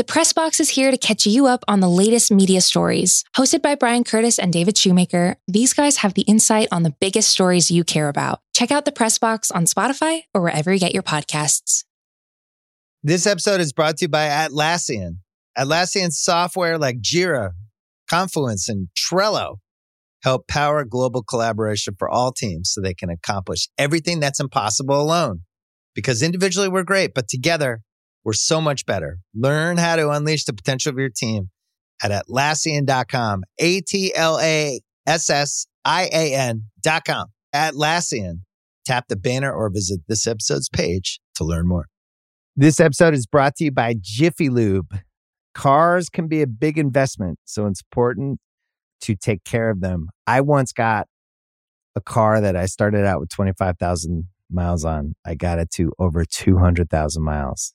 The Press Box is here to catch you up on the latest media stories. Hosted by Brian Curtis and David Shoemaker, these guys have the insight on the biggest stories you care about. Check out the Press Box on Spotify or wherever you get your podcasts. This episode is brought to you by Atlassian. Atlassian software like Jira, Confluence, and Trello help power global collaboration for all teams so they can accomplish everything that's impossible alone. Because individually we're great, but together we're so much better. Learn how to unleash the potential of your team at Atlassian.com. A T L A S S I A N.com. Atlassian. Tap the banner or visit this episode's page to learn more. This episode is brought to you by Jiffy Lube. Cars can be a big investment, so it's important to take care of them. I once got a car that I started out with 25,000 miles on. I got it to over 200,000 miles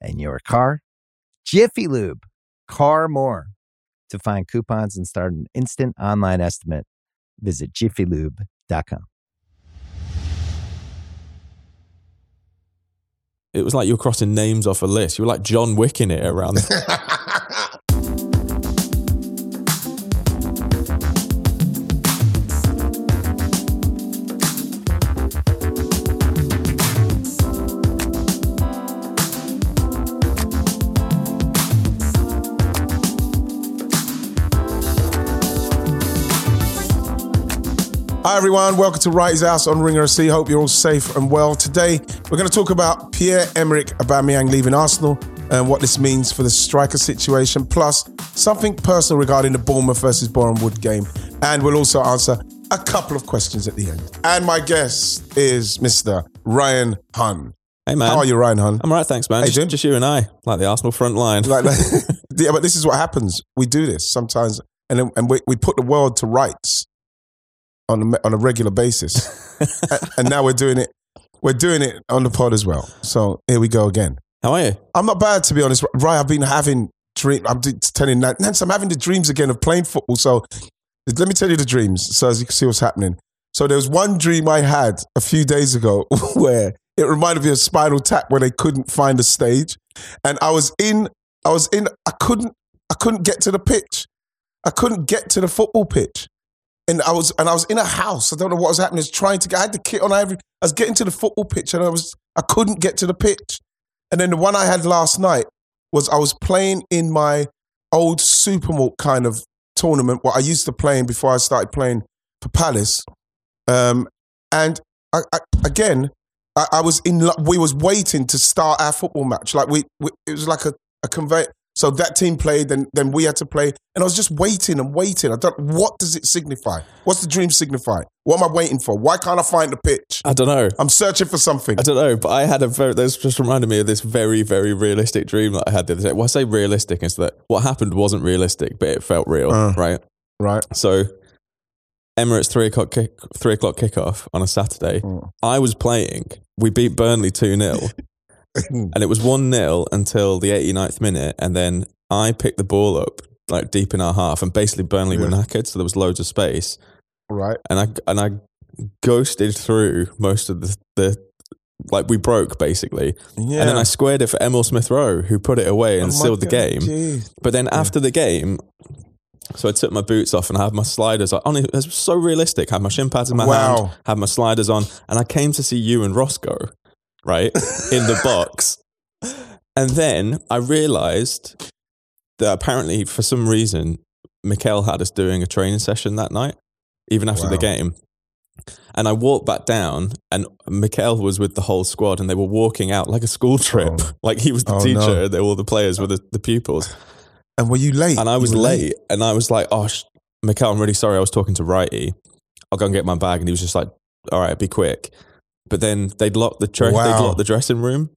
and your car. Jiffy Lube, car more. To find coupons and start an instant online estimate, visit jiffylube.com. It was like you were crossing names off a list. You were like John Wick in it around. Hi everyone, welcome to Wrighty's House on Ringer FC. Hope you're all safe and well. Today we're going to talk about Pierre-Emerick Aubameyang leaving Arsenal and what this means for the striker situation, plus something personal regarding the Bournemouth versus Boreham Wood game. And we'll also answer a couple of questions at the end. And my guest is Mr. Ryan Hunn. hey man, How are you, Ryan Hunn? I'm right, thanks man. Hey, just, just you and I, like the Arsenal front line. Like, like- yeah, but this is what happens. We do this sometimes, and and we, we put the world to rights on a, on a regular basis, and, now we're doing it. We're doing it on the pod as well. So here we go again. How are you? I'm not bad to be honest. Right, I've been having dream. I'm telling Nance, I'm having the dreams again of playing football. So let me tell you the dreams, so as you can see what's happening. So there was one dream I had a few days ago where it reminded me of Spinal Tap when they couldn't find a stage, and I was in. I was in. I couldn't. I couldn't get to the pitch. I couldn't get to the football pitch. And I was and I was in a house. I don't know what was happening. I was trying to get I had the kit on every I was getting to the football pitch and I was I couldn't get to the pitch. And then the one I had last night was I was playing in my old Supermalt kind of tournament, what I used to play in before I started playing for Palace. Um, and I, I, again, I, I was in. We was waiting to start our football match. Like we, we it was like a, a convey. So that team played, then then we had to play, and I was just waiting and waiting. I don't. What does it signify? What's the dream signify? What am I waiting for? Why can't I find the pitch? I don't know. I'm searching for something. I don't know, but I had a very, this just reminded me of this very, very realistic dream that I had the other day. Well, I say realistic is that what happened wasn't realistic, but it felt real, Uh. right? Right. So, Emirates three o'clock kick, three o'clock kickoff on a Saturday. Mm. I was playing. We beat Burnley two 0 and it was one 0 until the 89th minute, and then I picked the ball up like deep in our half, and basically Burnley were Yeah. knackered, so there was loads of space, right. and I and I ghosted through most of the the like we broke basically, Yeah. and then I squared it for Emil Smith Rowe, who put it away and Oh sealed the game. But then after the game, so I took my boots off and I had my sliders on. Honestly, it was so realistic. I had my shin pads in my Wow. hand, had my sliders on, and I came to see you and Roscoe, right, in the box. And then I realized that apparently, for some reason, Mikel had us doing a training session that night, even after the game. And I walked back down, and Mikel was with the whole squad, and they were walking out like a school trip. Oh. Like he was the Oh, teacher, no. and they, all the players were the, the pupils And were you late? and I was were late, and I was like, "Oh, sh- Mikhail, I'm really sorry. I was talking to Wrighty. I'll go and get my bag." And he was just like, "All right, be quick." But then they'd lock the Wow. they'd locked the dressing room,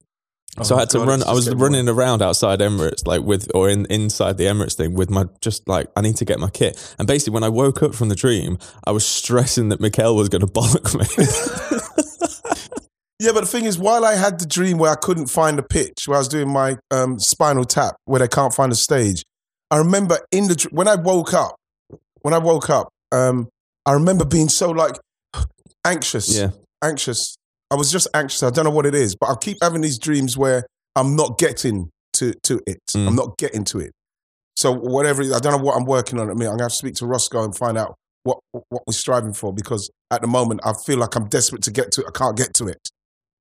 So Oh, I had to God, run. I was running around outside Emirates, like with or in inside the Emirates thing with my just like I need to get my kit. And basically, when I woke up from the dream, I was stressing that Mikel was going to bollock me. Yeah, but the thing is, while I had the dream where I couldn't find a pitch, where I was doing my um, spinal tap, where they can't find a stage, I remember in the when I woke up, when I woke up, um, I remember being so like anxious, yeah, anxious. I was just anxious. I don't know what it is, but I keep having these dreams where I'm not getting to to it. Mm. I'm not getting to it. So whatever, is, I don't know what I'm working on. I mean, I'm gonna have to speak to Roscoe and find out what what we're striving for because at the moment I feel like I'm desperate to get to it. I can't get to it.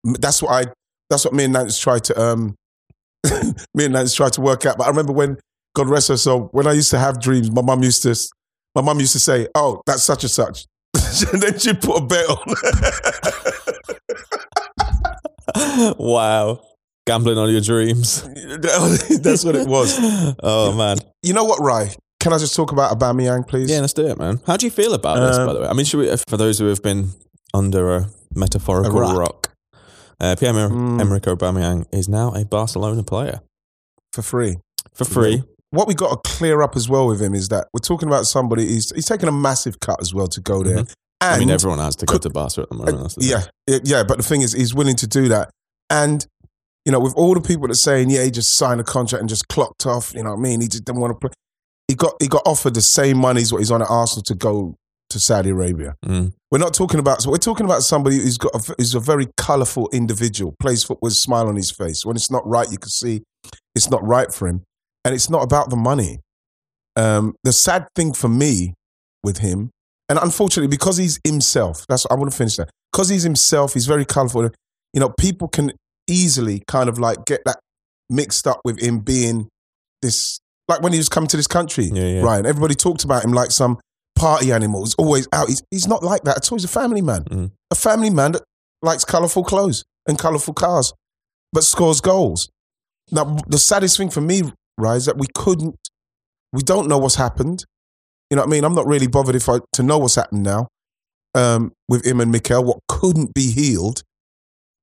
That's what I. That's what me and Nance tried to. Um, me and Nance tried to work out. But I remember when God rest her soul. When I used to have dreams, my mum used to. My mum used to say, "Oh, that's such and such," and then she'd put a bet on. wow, gambling on your dreams. that's what it was. oh man, You know what, Rai? Can I just talk about Aubameyang, please? yeah, let's do it, man. How do you feel about this, Um, by the way? I mean, should we, for those who have been under a metaphorical A rock. rock, uh, Pierre Mm. Emerick Aubameyang is now a Barcelona player for free. for free. What we got to clear up as well with him is that we're talking about somebody. He's he's taking a massive cut as well to go there. Mhm. And I mean, everyone has to go could- to Barca at the moment. Yeah, yeah, yeah. But the thing is, he's willing to do that. And you know, with all the people that are saying, yeah, he just signed a contract and just clocked off. You know what I mean? He just didn't want to play. He got he got offered the same money as what he's on at Arsenal to go to Saudi Arabia. Mm. We're not talking about. So we're talking about somebody who's got a, who's a very colourful individual. Plays football with a smile on his face. When it's not right, you can see it's not right for him, and it's not about the money. Um, the sad thing for me with him, and unfortunately, because he's himself, that's I want to finish that. Because he's himself, he's very colourful. You know, people can easily kind of like get that mixed up with him being this. Like when he was coming to this country, Yeah, yeah. Ryan. Everybody talked about him like some party animal. He's always out. He's, he's not like that at all. He's a family man. Mm. A family man that likes colourful clothes and colourful cars, but scores goals. Now, the saddest thing for me, right, is that we couldn't, we don't know what's happened. You know what I mean? I'm not really bothered if I to know what's happened now um, with him and Mikel. What couldn't be healed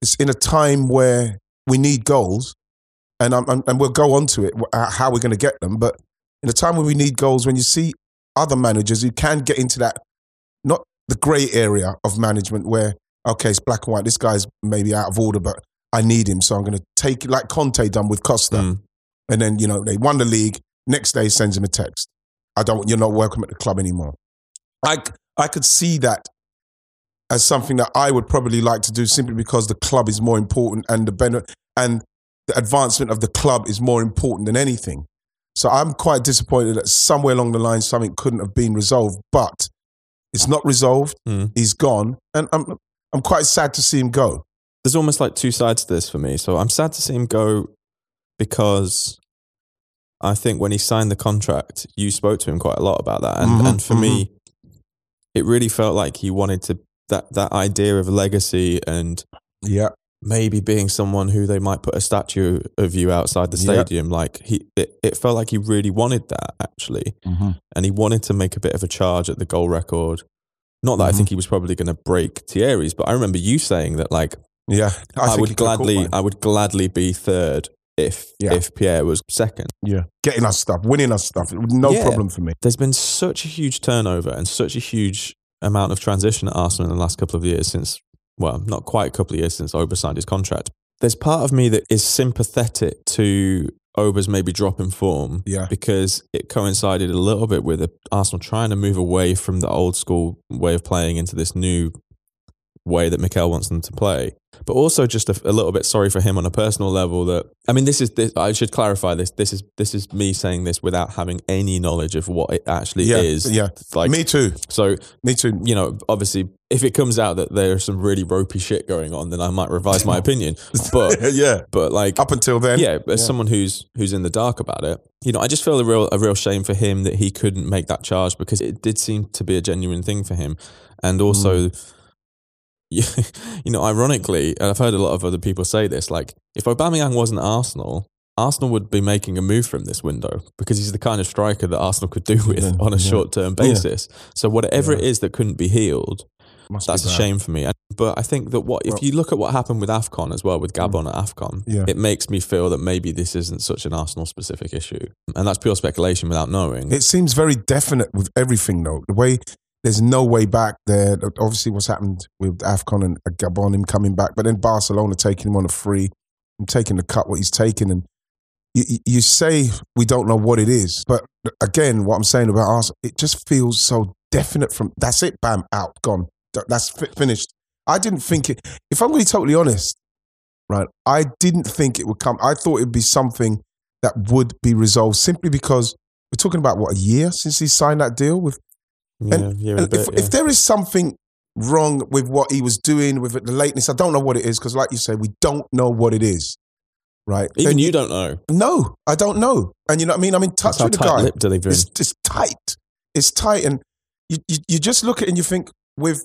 is in a time where we need goals, and I'm, I'm- and we'll go on to it uh, how we're going to get them. But in a time when we need goals, when you see other managers who can get into that, not the grey area of management where okay, it's black and white. This guy's maybe out of order, but I need him, so I'm going to take it like Conte done with Costa. Mm. And then, you know, they won the league. Next day, sends him a text. I don't, you're not welcome at the club anymore. I, I could see that as something that I would probably like to do simply because the club is more important and the benefit and the advancement of the club is more important than anything. So I'm quite disappointed that somewhere along the line something couldn't have been resolved, but it's not resolved. Mm. He's gone, and I'm I'm quite sad to see him go. there's almost like two sides to this for me. So I'm sad to see him go because I think when he signed the contract, you spoke to him quite a lot about that, and Mhm, and for me, it really felt like he wanted to that that idea of legacy and Yeah, maybe being someone who they might put a statue of you outside the stadium. Like he, it, it felt like he really wanted that actually, and he wanted to make a bit of a charge at the goal record. Not that I Mhm. think he was probably going to break Thierry's, but I remember you saying that like yeah. I, he would gladly. I would gladly be third if Yeah. if Pierre was second. Yeah, getting us stuff, winning us stuff, no Yeah. problem for me. There's been such a huge turnover and such a huge amount of transition at Arsenal in the last couple of years since, well, not quite a couple of years since Auba signed his contract. There's part of me that is sympathetic to Auba's maybe drop in form Yeah, because it coincided a little bit with Arsenal trying to move away from the old school way of playing into this new way that Mikel wants them to play. But also just a, a little bit sorry for him on a personal level that I mean this is this, I should clarify this this is this is me saying this without having any knowledge of what it actually yeah, is. yeah. Like me too. so Me too. you know obviously if it comes out that there's some really ropey shit going on then I might revise my opinion. But yeah, but like up until then, yeah, as yeah. someone who's who's in the dark about it, you know, I just feel a real a real shame for him that he couldn't make that charge because it did seem to be a genuine thing for him, and also, Mm. you know, ironically, and I've heard a lot of other people say this, like if Aubameyang wasn't Arsenal. Arsenal would be making a move from this window because he's the kind of striker that Arsenal could do with Yeah, on a yeah. short term basis. So whatever it is that couldn't be healed, Must That's be a shame for me. But I think that what if you look at what happened with Afcon as well with mm. Gabon at Afcon, Yeah. it makes me feel that maybe this isn't such an Arsenal specific issue, and that's pure speculation without knowing. It seems very definite with everything, though. The way there's no way back there. Obviously, what's happened with Afcon and Gabon, him coming back, but then Barcelona taking him on a free, and taking the cut what he's taking, and you, you- say we don't know what it is, but again, what I'm saying about Arsenal, it just feels so definite. From that's it, bam, out, gone. That's fi- finished. I didn't think it. If I'm going to be totally honest, right, I didn't think it would come. I thought it would be something that would be resolved simply because we're talking about what a year since he signed that deal with. Yeah, and- bit, if, yeah. if there is something wrong with what he was doing with the lateness, I don't know what it is because, like you say, we don't know what it is. Right? even you don't know. No, I don't know. And you know what I mean? I'm in touch That's how with the guy. It's just tight. It's tight, and you, you you just look at it and you think with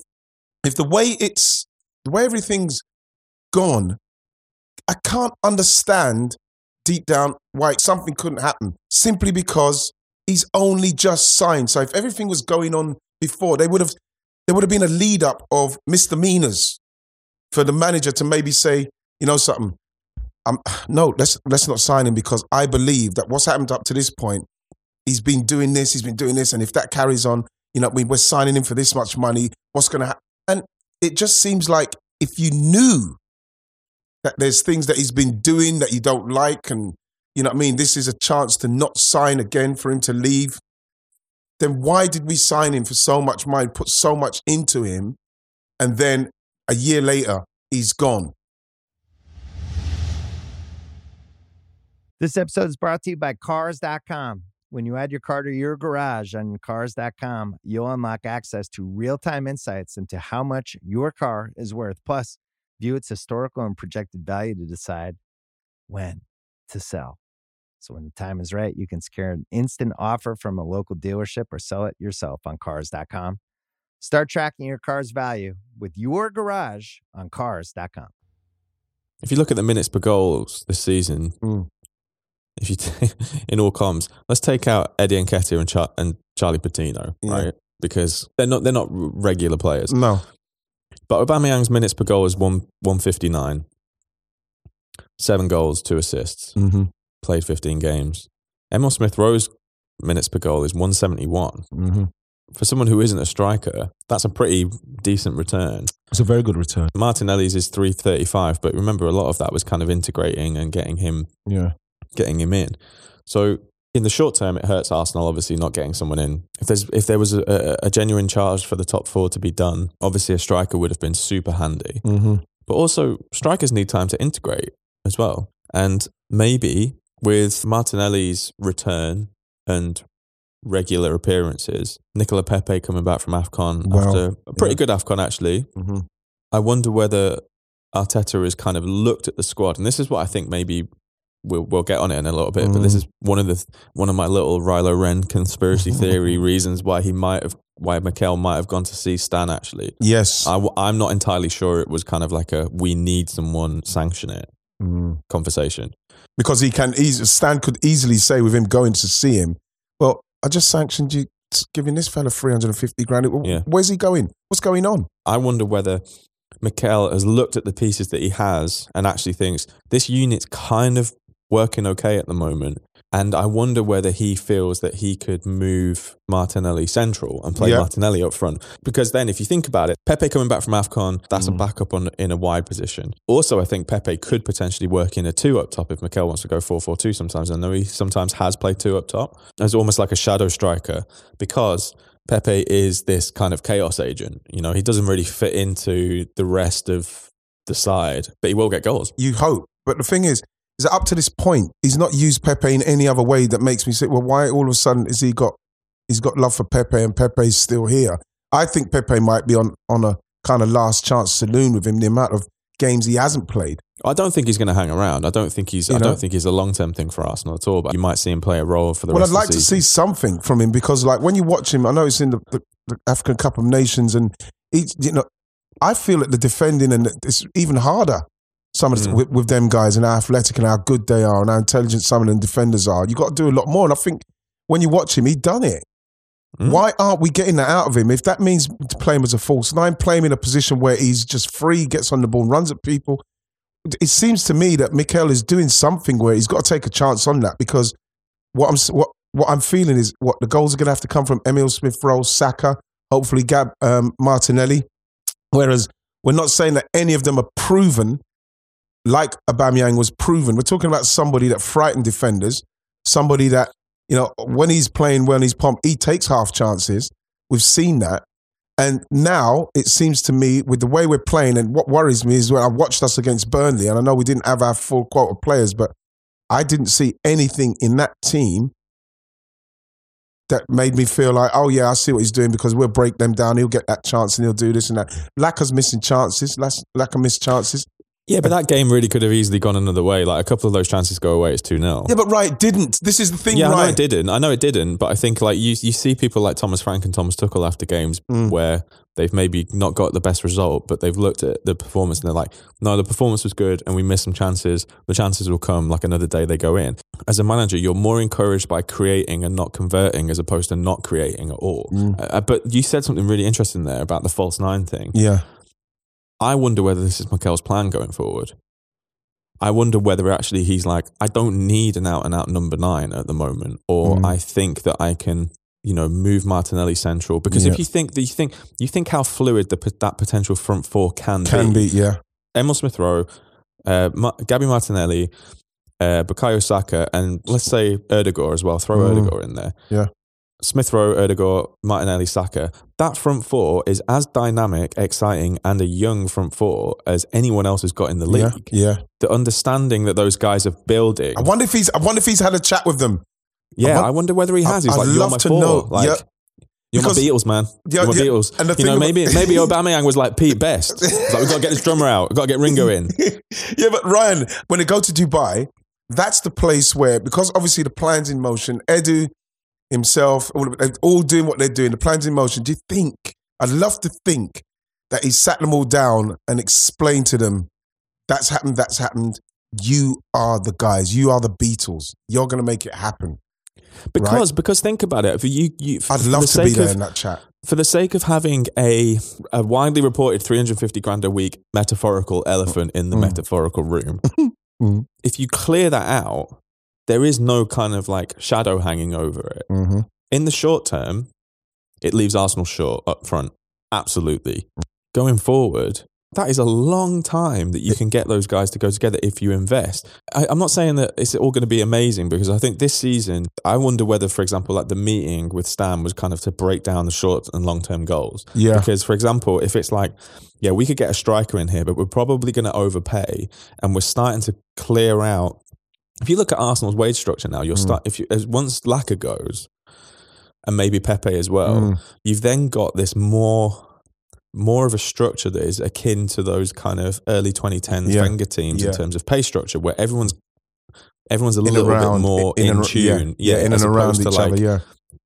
if the way it's the way everything's gone, I can't understand deep down why something couldn't happen simply because he's only just signed. So if everything was going on before, they would have there would have been a lead up of misdemeanors for the manager to maybe say, you know, something. Um, no, let's let's not sign him because I believe that what's happened up to this point, he's been doing this, he's been doing this, and if that carries on, you know, we, we're signing him for this much money. What's going to happen? And it just seems like if you knew that there's things that he's been doing that you don't like, and you know what I mean, this is a chance to not sign again for him to leave. Then why did we sign him for so much money, put so much into him, and then a year later he's gone? This episode is brought to you by Cars.com. When you add your car to your garage on Cars.com, you'll unlock access to real time insights into how much your car is worth. Plus, view its historical and projected value to decide when to sell. So, when the time is right, you can secure an instant offer from a local dealership or sell it yourself on Cars.com. Start tracking your car's value with your garage on Cars.com. If you look at the minutes per goals this season, Mm. if you t- in all comms, let's take out Eddie Nketiah and, Char- and Charlie Patino, Yeah. right? Because they're not they're not regular players. No, But Aubameyang's minutes per goal is one one fifty nine. Seven goals, two assists. mm-hmm. Played fifteen games. Emil Smith Rowe's minutes per goal is one seventy one. Mm-hmm. For someone who isn't a striker, that's a pretty decent return. it's a very good return. Martinelli's is three thirty five, but remember a lot of that was kind of integrating and getting him Yeah, getting him in. So in the short term, it hurts Arsenal obviously not getting someone in. If there's if there was a, a, a genuine charge for the top four to be done, obviously a striker would have been super handy. mm-hmm. But also strikers need time to integrate as well. And maybe with Martinelli's return and regular appearances, Nicola Pepe coming back from AFCON Well, after a pretty yeah. good AFCON actually, Mm-hmm. I wonder whether Arteta has kind of looked at the squad, and this is what I think maybe we'll we'll get on it in a little bit. But this Mm. is one of the one of my little Rilo Ren conspiracy theory reasons why he might have why Mikel might have gone to see Stan. Actually, Yes. I, am not entirely sure it was kind of like a we need someone sanction it Mm. conversation. Because he can easily Stan could easily say with him going to see him, well, I just sanctioned you giving this fella 350 grand. Yeah. Where's he going? What's going on? I wonder whether Mikel has looked at the pieces that he has and actually thinks this unit's kind of working okay at the moment. And I wonder whether he feels that he could move Martinelli central and play Yeah. Martinelli up front. Because then, if you think about it, Pepe coming back from AFCON, that's a Mm. backup on in a wide position. Also, I think Pepe could potentially work in a two up top if Mikel wants to go 4 4 2 sometimes. I know he sometimes has played two up top as almost like a shadow striker because Pepe is this kind of chaos agent. You know, he doesn't really fit into the rest of the side, but he will get goals. You hope. But the thing is, is that up to this point, he's not used Pepe in any other way that makes me say, well, why all of a sudden is he got he's got love for Pepe and Pepe's still here? I think Pepe might be on, on a kind of last chance saloon with him, the amount of games he hasn't played. I don't think he's going to hang around. I don't think he's. You I know? don't think he's a long term thing for Arsenal at all. But you might see him play a role for the well, I'd like to see something from him because, like, when you watch him, I know it's in the, the, the African Cup of Nations, and he, you know, I feel that the defending and it's even harder. Some of the, Mm. with, with them guys and how athletic and how good they are and how intelligent some of them defenders are. You've got to do a lot more. And I think when you watch him, he done it. Mm. Why aren't we getting that out of him? If that means to play him as a false nine, play him in a position where he's just free, gets on the ball, runs at people. It seems to me that Mikel is doing something where he's got to take a chance on that because what I'm what what I'm feeling is what the goals are going to have to come from Emil Smith Rowe, Saka, hopefully Gab um, Martinelli. Whereas we're not saying that any of them are proven, like Aubameyang was proven. We're talking about somebody that frightened defenders, somebody that you know when he's playing when he's pumped, he takes half chances. We've seen that. And now it seems to me, with the way we're playing, and what worries me is when I watched us against Burnley, and I know we didn't have our full quota of players, but I didn't see anything in that team that made me feel like, oh yeah, I see what he's doing because we'll break them down. He'll get that chance and he'll do this and that. Laka's missing chances. Laka missed chances. Yeah, but that game really could have easily gone another way. Like a couple of those chances go away, it's 2 0. Yeah, but right, didn't. This is the thing, yeah, right? I know it didn't. I know it didn't, but I think like you you see people like Thomas Frank and Thomas Tuchel after games Mm. where they've maybe not got the best result, but they've looked at the performance and they're like, no, the performance was good and we missed some chances. The chances will come like another day they go in. As a manager, you're more encouraged by creating and not converting as opposed to not creating at all. Mm. Uh, but you said something really interesting there about the false nine thing. Yeah. I wonder whether this is Mikel's plan going forward. I wonder whether actually he's like, I don't need an out and out number nine at the moment, or Mm. I think that I can, you know, move Martinelli central. Because Yeah. if you think that you think you think how fluid the, that potential front four can, Can be, yeah. Emil Smith Rowe, uh, Ma- Gabby Martinelli, uh, Bukayo Saka, and let's say Ødegaard as well. Throw Mm. Ødegaard in there. Yeah. Smith Rowe, Ødegaard, Martinelli, Saka. That front four is as dynamic, exciting, and a young front four as anyone else has got in the league. Yeah. The understanding that those guys are building. I wonder if he's I wonder if he's had a chat with them. yeah, want- I wonder whether he has. He's I'd like, you're love my to four. know. Like, Yeah. You're Because- my Beatles, man. Yeah, you're my yeah. Beatles. And the you know, maybe maybe Aubameyang was like Pete Best. Like, we've got to get this drummer out. We've got to get Ringo in. yeah, but Ryan, when they go to Dubai, that's the place where, because obviously the plan's in motion, Edu himself, all, all doing what they're doing, the plan's in motion. Do you think, I'd love to think that he sat them all down and explained to them, that's happened, that's happened. You are the guys. You are the Beatles. You're going to make it happen. Because because think about it. For you, you I'd love to be there of- in that chat. for the sake of having a, a widely reported 350 grand a week metaphorical elephant in the Mm. metaphorical room, Mm. if you clear that out, there is no kind of like shadow hanging over it. Mm-hmm. In the short term, it leaves Arsenal short up front. Absolutely. Going forward, that is a long time that you can get those guys to go together if you invest. I, I'm not saying that it's all going to be amazing because I think this season, I wonder whether, for example, like the meeting with Stan was kind of to break down the short and long term goals. Yeah. Because, for example, if it's like, yeah, we could get a striker in here, but we're probably going to overpay, and we're starting to clear out. If you look at Arsenal's wage structure now, you'll Mm. start if you as once Laka goes, and maybe Pepe as well, Mm. you've then got this more more of a structure that is akin to those kind of early 2010s Yeah. Wenger teams Yeah. in terms of pay structure, where everyone's everyone's a In little around- bit more in in, and- yeah, tune, yeah, in and around each like other. Yeah.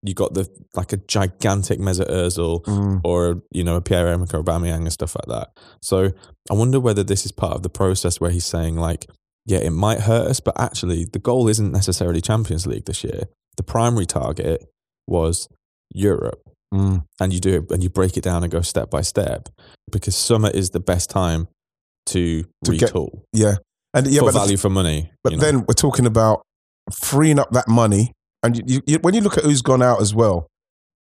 you got the like a gigantic Mesut Ozil Mm. or you know a Pierre Emerick Aubameyang and stuff like that. So I wonder whether this is part of the process where he's saying like, yeah, it might hurt us, but actually the goal isn't necessarily Champions League this year. The primary target was Europe, Mm. and you do it and you break it down and go step by step because summer is the best time to, To get- retool Yeah. And yeah, for but value for money. But you know. then we're talking about freeing up that money, and you, you, you, when you look at who's gone out as well,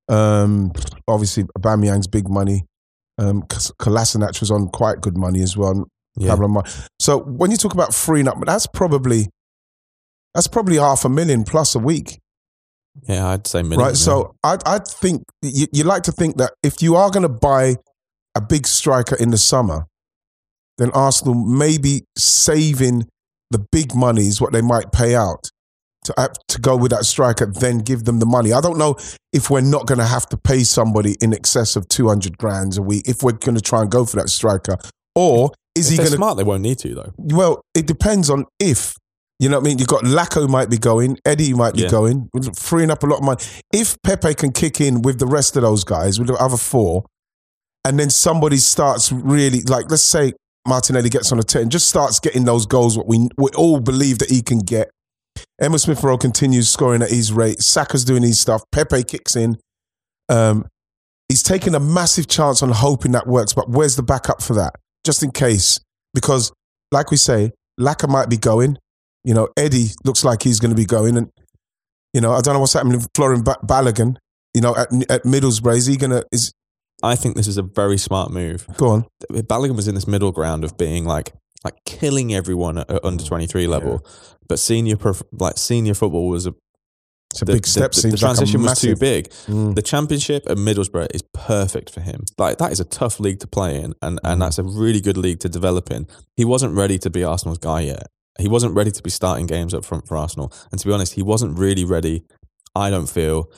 um, obviously Aubameyang's big money. Um, Kolasinac was on quite good money as well. Yeah. So when you talk about freeing up, that's probably that's probably half a million plus a week, yeah, I'd say minimum. right? So I I think you, you like to think that if you are going to buy a big striker in the summer, then Arsenal may be saving the big monies what they might pay out to to go with that striker, then give them the money. I don't know if we're not going to have to pay somebody in excess of two hundred grand a week if we're going to try and go for that striker, or is if he going to? smart, they won't need to though. Well, it depends on if. You know what I mean? You've got Lacko might be going, Eddie might be Yeah. going, freeing up a lot of money. If Pepe can kick in with the rest of those guys, with the other four, and then somebody starts really, like, let's say Martinelli gets on a 10, just starts getting those goals, what we, we all believe that he can get. Emma Smith Rowe continues scoring at his rate. Saka's doing his stuff. Pepe kicks in. Um, he's taking a massive chance on hoping that works, but where's the backup for that? Just in case, because like we say, Laka might be going. You know, Eddie looks like he's going to be going, and you know, I don't know what's happening with Florian ba- Balogun. You know, at, at Middlesbrough, is he going to? Is I think this is a very smart move. go on? Balogun was in this middle ground of being like like killing everyone at, at under twenty three level, but senior prof- like senior football was a It's a the, big step. The, the, seems like a transition was too big. Mm. The championship at Middlesbrough is perfect for him. Like that is a tough league to play in, and and that's a really good league to develop in. He wasn't ready to be Arsenal's guy yet. He wasn't ready to be starting games up front for Arsenal, and to be honest, he wasn't really ready. I don't feel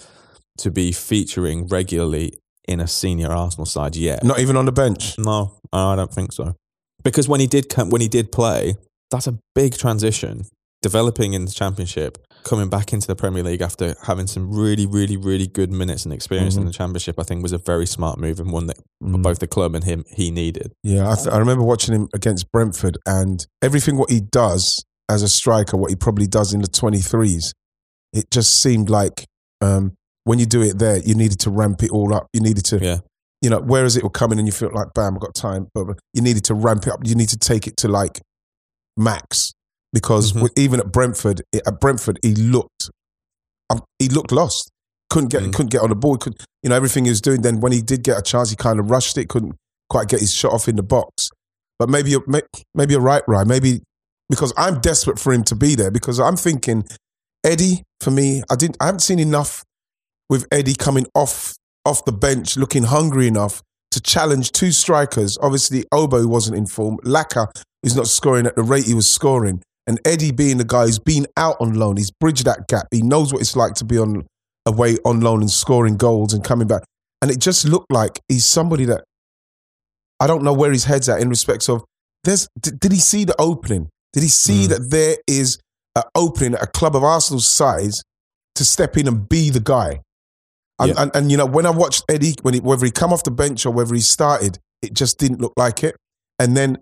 to be featuring regularly in a senior Arsenal side yet. Not even on the bench. No, I don't think so. Because when he did come, when he did play, that's a big transition. Developing in the championship, coming back into the Premier League after having some really, really, really good minutes and experience in the championship, I think was a very smart move and one that Mm. both the club and him he needed. Yeah, I, th- I remember watching him against Brentford, and everything what he does as a striker, what he probably does in the twenty threes, it just seemed like um, when you do it there, you needed to ramp it all up. You needed to, Yeah. you know, whereas it will come in and you feel like, bam, I've got time, but you needed to ramp it up. You need to take it to like max because Mhm. with- even at Brentford, at Brentford, he looked, um, he looked lost. Couldn't get, Mm. couldn't get on the ball. Could, you know, everything he was doing. Then when he did get a chance, he kind of rushed it. Couldn't quite get his shot off in the box. But maybe you're, maybe you're right, Ryan. Maybe because I'm desperate for him to be there because I'm thinking Eddie for me. I didn't. I haven't seen enough with Eddie coming off off the bench, looking hungry enough to challenge two strikers. Obviously, Obo wasn't in form. Laka is not scoring at the rate he was scoring, and Eddie being the guy who's been out on loan. He's bridged that gap. He knows what it's like to be on away on loan and scoring goals and coming back. And it just looked like he's somebody that I don't know where his head's at in respects of there's did, did he see the opening? Did he see Mm. that there is an opening at a club of Arsenal's size to step in and be the guy? And, Yeah. and, and you know, when I watched Eddie, when he, whether he come off the bench or whether he started, it just didn't look like it. And then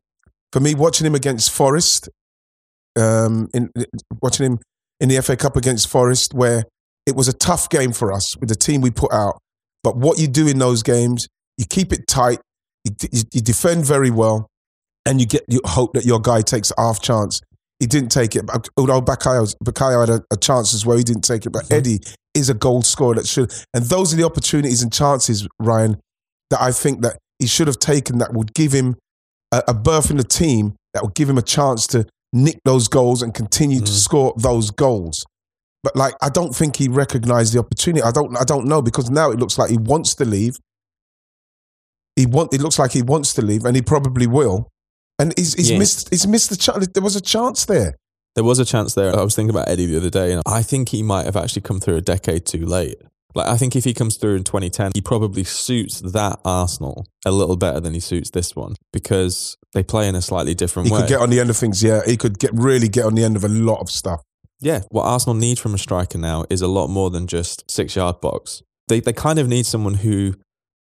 for me, watching him against Forest, um, in watching him in the FA Cup against Forest, where it was a tough game for us with the team we put out. But what you do in those games, you keep it tight, you, you, defend very well, and you get you hope that your guy takes a half chance. He didn't take it, although Bakayo, Bakayo had a, a chance as well. He didn't take it, but Eddie is a goal scorer that should. And those are the opportunities and chances, Ryan, that I think that he should have taken. That would give him a, a berth in the team. That would give him a chance to nick those goals and continue to Mhm. score those goals. But like, I don't think he recognised the opportunity. I don't. I don't know because now it looks like he wants to leave. He want. It looks like he wants to leave, and he probably will. And he's, he's Yeah. missed. He's missed the chance. There was a chance there. There was a chance there. I was thinking about Eddie the other day, and I think he might have actually come through a decade too late. Like I think if he comes through in 2010, he probably suits that Arsenal a little better than he suits this one because they play in a slightly different He way. He could get on the end of things. Yeah, he could get really get on the end of a lot of stuff. yeah, what Arsenal need from a striker now is a lot more than just six yard box. They they kind of need someone who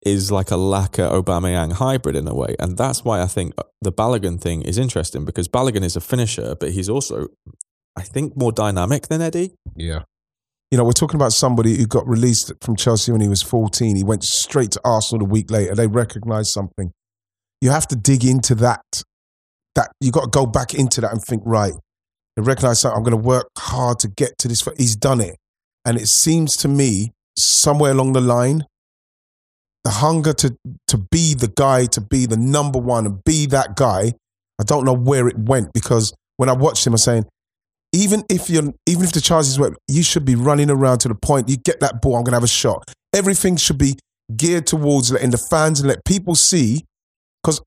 is like a Laka Aubameyang hybrid in a way, and that's why I think uh, the Balogun thing is interesting because Balogun is a finisher, but he's also, I think, more dynamic than Eddie. Yeah. You know, we're talking about somebody who got released from Chelsea when he was 14. He went straight to Arsenal a week later. They recognized something. You have to dig into that. That you got to go back into that and think, right, they recognize something. I'm going to work hard to get to this. He's done it. And it seems to me, somewhere along the line, the hunger to to be the guy, to be the number one and be that guy, I don't know where it went because when I watched him, I'm saying, even if you're even if the chances were you should be running around to the point you get that ball i'm going to have a shot. Everything should be geared towards letting the fans and let people see because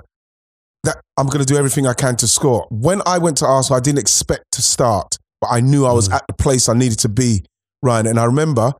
that i'm going to do everything i can to score. When i went to arsenal i didn't expect to start but i knew i was Mm. at the place i needed to be ryan and i remember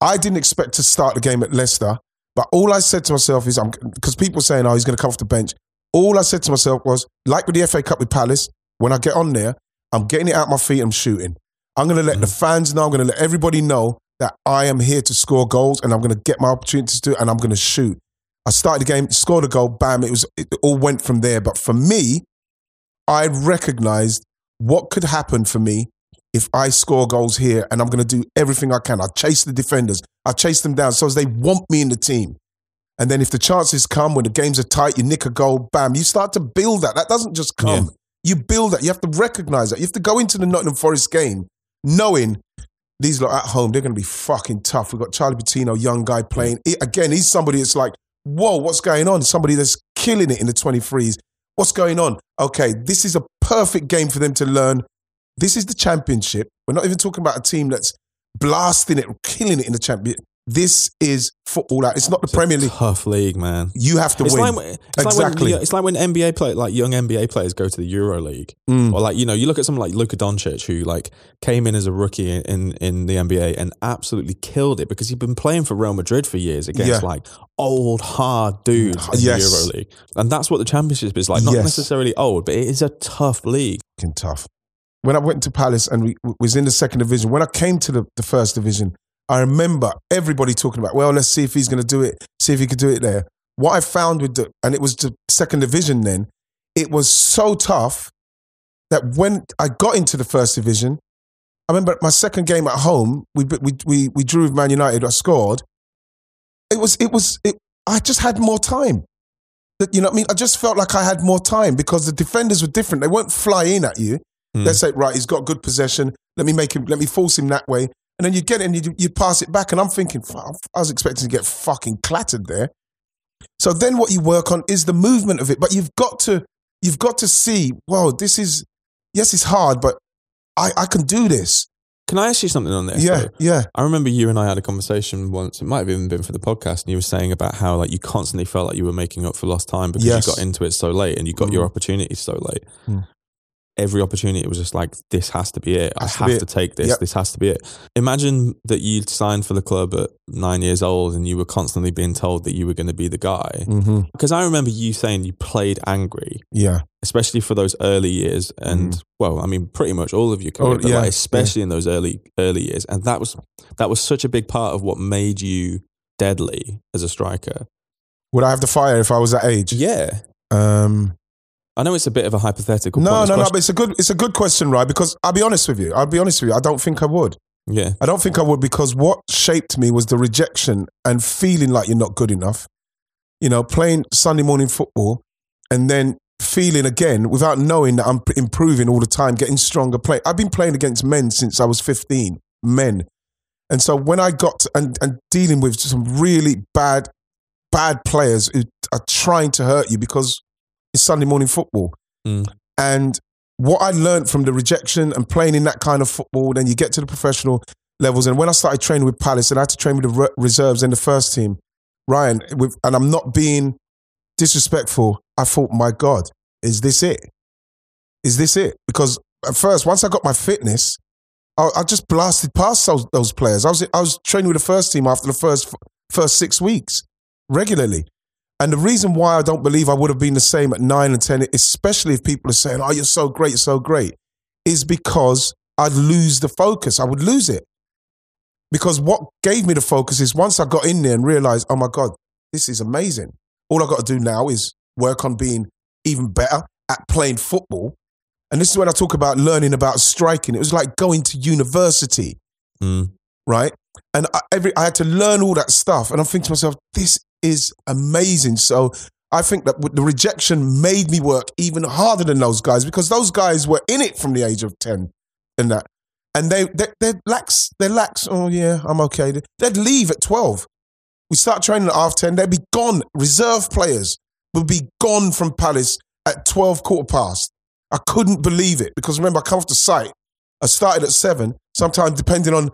i didn't expect to start the game at leicester but all i said to myself is i'm because people were saying oh he's going to come off the bench all i said to myself was like with the fa cup with palace when i get on there I'm getting it out my feet. I'm shooting. I'm going to let the mm. fans know. I'm going to let everybody know that I am here to score goals and I'm going to get my opportunities to do it and I'm going to shoot. I started the game, scored a goal, bam. It was it all went from there. But for me, I recognized what could happen for me if I score goals here and I'm going to do everything I can. I chase the defenders. I chase them down so as they want me in the team. And then if the chances come when the games are tight, you nick a goal, bam, you start to build that. That doesn't just come. Yeah. You build that. You have to recognize that. You have to go into the Nottingham Forest game knowing these lot at home, they're going to be fucking tough. We've got Charlie Patino, young guy playing. He- again, he's somebody that's like, whoa, what's going on? Somebody that's killing it in the 23s. What's going on? Okay, this is a perfect game for them to learn. This is the championship. We're not even talking about a team that's blasting it, killing it in the championship. This is football. Out. It's not the Premier League. Tough league, man. You have to It's win. like, it's Exactly. Like when, it's like when NBA play, like young NBA players go to the Euro League, Mm. or like you know, you look at someone like Luka Doncic who like came in as a rookie in, in in the NBA and absolutely killed it because he'd been playing for Real Madrid for years against Yeah. like old hard dudes in Yes. the Euro League, and that's what the championship is like. Not Yes. necessarily old, but it is a tough league. fucking tough. When I went to Palace and we was in the second division, when I came to the, the first division, I remember everybody talking about, well, let's see if he's going to do it, see if he could do it there. What I found with the, and it was the second division then, it was so tough that when I got into the first division, I remember my second game at home, we we we, we drew with Man United. I scored. It was it was it, I just had more time. You know what I mean? I just felt like I had more time because the defenders were different. They won't fly in at you. Mm. Let's say, right, he's got good possession. Let me make him. Let me force him that way. And then you get it and you, you pass it back. And I'm thinking, I was expecting to get fucking clattered there. So then what you work on is the movement of it. But you've got to you've got to see, wow, this is yes, it's hard, but I, I can do this. Can I ask you something on this? Yeah, though? yeah. I remember you and I had a conversation once. It might have even been for the podcast, and you were saying about how like you constantly felt like you were making up for lost time because Yes. you got into it so late and you got your Mhm. opportunities so late. Mm. Every opportunity was just like, this has to be it. I to have to it. take this. Yep. This has to be it. Imagine that you signed for the club at nine years old and you were constantly being told that you were going to be the guy. Mm-hmm. Because I remember you saying you played angry, Yeah, especially for those early years, and well, I mean, pretty much all of your career, Mm. Oh, but yeah, like especially in those early early years, and that was that was such a big part of what made you deadly as a striker. would I have the fire if I was that age? Yeah, Um, I know it's a bit of a hypothetical. Question. No, no, no. But it's a good it's a good question, right? Because I'll be honest with you. I'll be honest with you. I don't think I would. yeah, I don't think I would because what shaped me was the rejection and feeling like you're not good enough. You know, playing Sunday morning football and then feeling again without knowing that I'm improving all the time, getting stronger. Play. I've been playing against men since I was 15, men. And so when I got to, and, and dealing with some really bad, bad players who are trying to hurt you because it's Sunday morning football. Mm. And what I learned from the rejection and playing in that kind of football, then you get to the professional levels. And when I started training with Palace and I had to train with the re- reserves and the first team, Ryan, with, and I'm not being disrespectful, I thought, my God, is this it? Is this it? Because at first, once I got my fitness, I, I just blasted past those, those players. I was, I was training with the first team after the first, first six weeks regularly. And the reason why I don't believe I would have been the same at nine and 10, especially if people are saying, oh, you're so great, you're so great, is because I'd lose the focus. I would lose it. Because what gave me the focus is once I got in there and realized, oh my God, this is amazing. All I got to do now is work on being even better at playing football. And this is when I talk about learning about striking. It was like going to university Mm. right? And I, every I had to learn all that stuff, and I'm thinking to myself, this is amazing. So I think that the rejection made me work even harder than those guys because those guys were in it from the age of ten and that, and they they they're lax, they're lax. Oh yeah, I'm okay. They'd leave at twelve. We start training at half ten. They'd be gone. Reserve players would be gone from Palace at twelve quarter past. I couldn't believe it because remember I come off the site. I started at seven. Sometimes depending on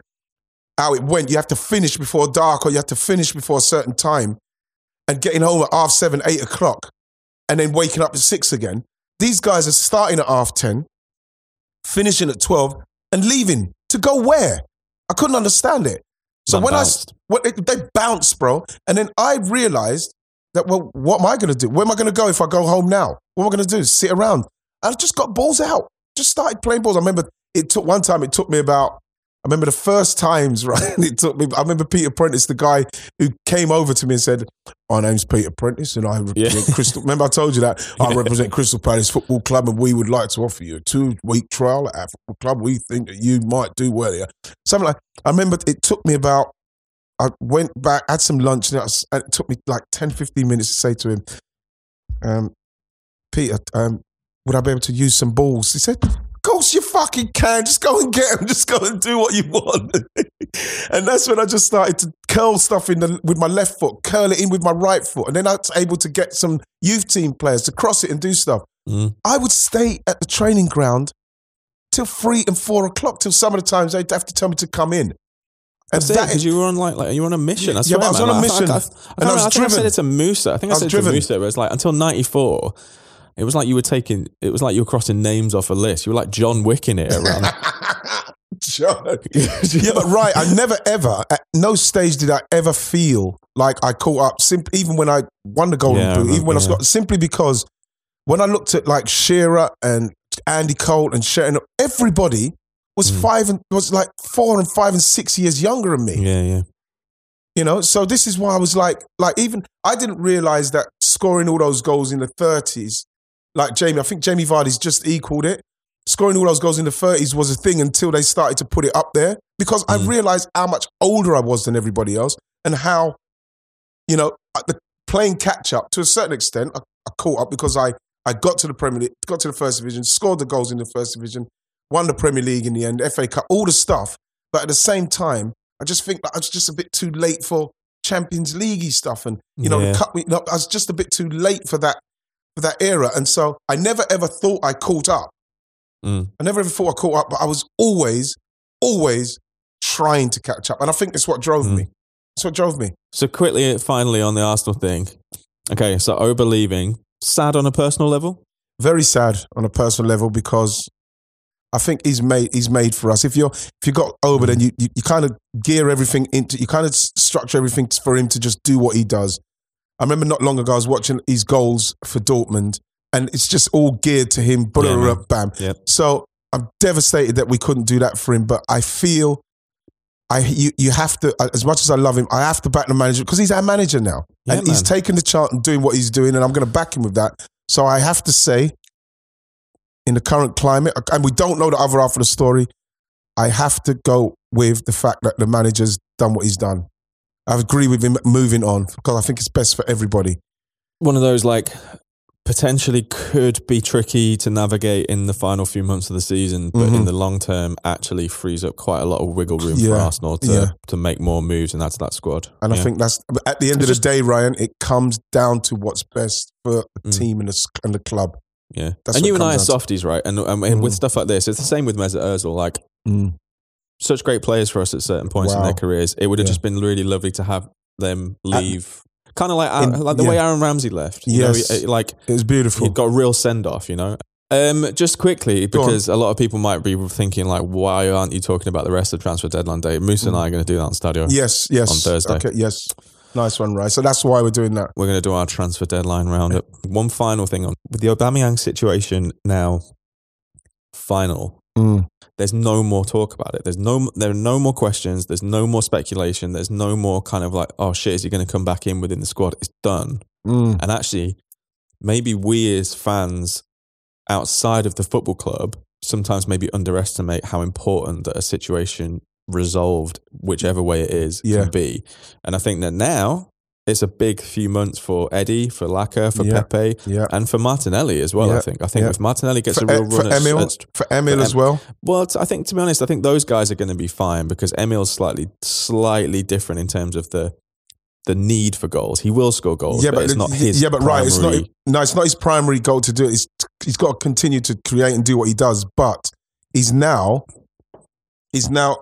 how it went, you have to finish before dark or you have to finish before a certain time. And getting home at half seven, eight o'clock, and then waking up at six again. These guys are starting at half ten, finishing at twelve, and leaving to go where? I couldn't understand it. So when bounced. I when they, they bounced, bro, and then I realized that well, what am I going to do? Where am I going to go if I go home now? What am I going to do? Sit around? I just got balls out. Just started playing balls. I remember it took one time. It took me about I remember the first times, right? It took me. I remember Peter Prentice, the guy who came over to me and said, "My name's Peter Prentice, and I represent Yeah. Crystal." Remember, I told you that I represent Crystal Palace Football Club, and we would like to offer you a two-week trial at our football club. We think that you might do well here. Something like. I remember it took me about. I went back, had some lunch, and it, was- and it took me like 10, 15 minutes to say to him, um, "Peter, um, would I be able to use some balls?" He said, "Of course you fucking can. Just go and get them. Just go and do what you want." and that's when I just started to curl stuff in the, with my left foot, curl it in with my right foot, and then I was able to get some youth team players to cross it and do stuff. Mm. I would stay at the training ground till three and four o'clock. Till some of the times they'd have to tell me to come in. And That's it, because you were on like, like you were on a mission. I Yeah, swear, but I was man. on a Like, I mission, I, I, I, and I was think I said driven. it to Musa. I think I, said driven. to Musa, it was like until '94. It was like you were taking. It was like you were crossing names off a list. You were like John Wick in it around. John. yeah, but right, I never ever, at no stage did I ever feel like I caught up, simp- even when I won the Golden Yeah, Boot, even when I yeah. got, simply because when I looked at like Shearer and Andy Cole and Sheringham, everybody was Mm. five and was like four and five and six years younger than me. yeah, yeah. You know, so this is why I was like, like even I didn't realize that scoring all those goals in the thirties, like Jamie, I think Jamie Vardy's just equaled it. Scoring all those goals in the thirties was a thing until they started to put it up there because I Mm. realized how much older I was than everybody else and how, you know, uh, the playing catch up to a certain extent. I, I caught up because I I got to the Premier League, got to the first division, scored the goals in the first division, won the Premier League in the end, FA Cup, all the stuff. But at the same time, I just think that I was just a bit too late for Champions Leaguey stuff, and you know, Yeah. the cup. You know, I was just a bit too late for that that era, and so I never ever thought I caught up. Mm. I never ever thought I caught up, but I was always, always trying to catch up, and I think that's what drove Mm. me. That's what drove me. So quickly, finally on the Arsenal thing. Okay, so Auba leaving. Sad on a personal level. Very sad on a personal level because I think he's made he's made for us. If you're if you got over, then you, you you kind of gear everything into you kind of structure everything for him to just do what he does. I remember not long ago I was watching his goals for Dortmund, and it's just all geared to him. Yeah, man. bam. Yep. So I'm devastated that we couldn't do that for him, but I feel. I you, you have to as much as I love him, I have to back the manager because he's our manager now, Yeah, and he's taking the chance and doing what he's doing, and I'm going to back him with that. So I have to say, in the current climate, and we don't know the other half of the story, I have to go with the fact that the manager's done what he's done. I agree with him moving on because I think it's best for everybody. One of those like potentially could be tricky to navigate in the final few months of the season, but in Mhm. the long term, actually frees up quite a lot of wiggle room for Yeah, Arsenal to yeah. to make more moves and add to that squad. And Yeah. I think that's at the end It's of just- the day, Ryan. It comes down to what's best for the Mm. team and the, and the club. Yeah, That's and you and I are softies, right? And, and, and with Mm. stuff like this, it's the same with Mesut Ozil. Like Mm. Such great players for us at certain points in their careers. It would have Yeah. just been really lovely to have them leave, kind of like in- like the yeah. way Aaron Ramsey left. You Yes. know, like It was beautiful. he got a real send off. You know. Um, just quickly, because a lot of people might be thinking, like, why aren't you talking about the rest of transfer deadline day? Moose and I are going to do that on Stadio. yes, yes. On Thursday. Okay, yes. Nice one, right? So that's why we're doing that. We're going to do our transfer deadline roundup. One final thing on with the Aubameyang situation now final. Mm. There's no more talk about it. There's no there are no more questions. There's no more speculation. There's no more kind of like, oh shit, is he going to come back in within the squad? It's done. Mm. And actually, maybe we as fans outside of the football club sometimes maybe underestimate how important that a situation resolved, whichever way it is, Yeah. can be. And I think that now it's a big few months for Eddie, for Laca, for Yeah. Pepe, Yeah. and for Martinelli as well. I think. I think Yeah. if Martinelli gets For, a real E- for run at, Emile, at- for Emile for as Em- well. well, I think to be honest, I think those guys are going to be fine because Emile's slightly slightly different in terms of the the need for goals. He will score goals, Yeah, but, but it's not his. yeah, but right, it's not. No, it's not his primary goal to do it. It's, he's got to continue to create and do what he does. But he's now, he's now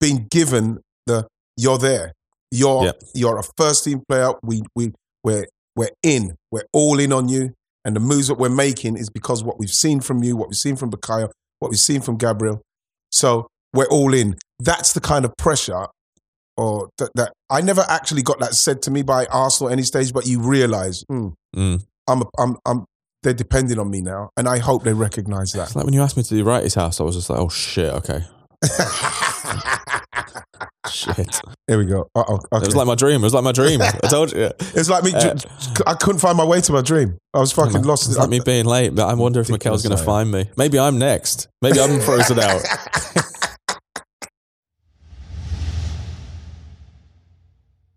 being given the you're there. You're Yeah. you're a first team player. We we we're we're in. We're all in on you. And the moves that we're making is because what we've seen from you, what we've seen from Bukayo, what we've seen from Gabriel. So we're all in. That's the kind of pressure or that, that I never actually got that said to me by Arsenal at any stage, but you realize hmm, Mm. I'm, I'm, I'm, they're depending on me now, and I hope they recognise that. It's like when you asked me to do Wrighty's house, I was just like, oh shit, okay. Shit. Here we go. Uh-oh. It was like my dream. It was like my dream. I told you. it's like me. Uh, I couldn't find my way to my dream. I was fucking lost. It's like me being late, but I wonder if Mikel's going to find me. Maybe I'm next. Maybe I'm frozen out.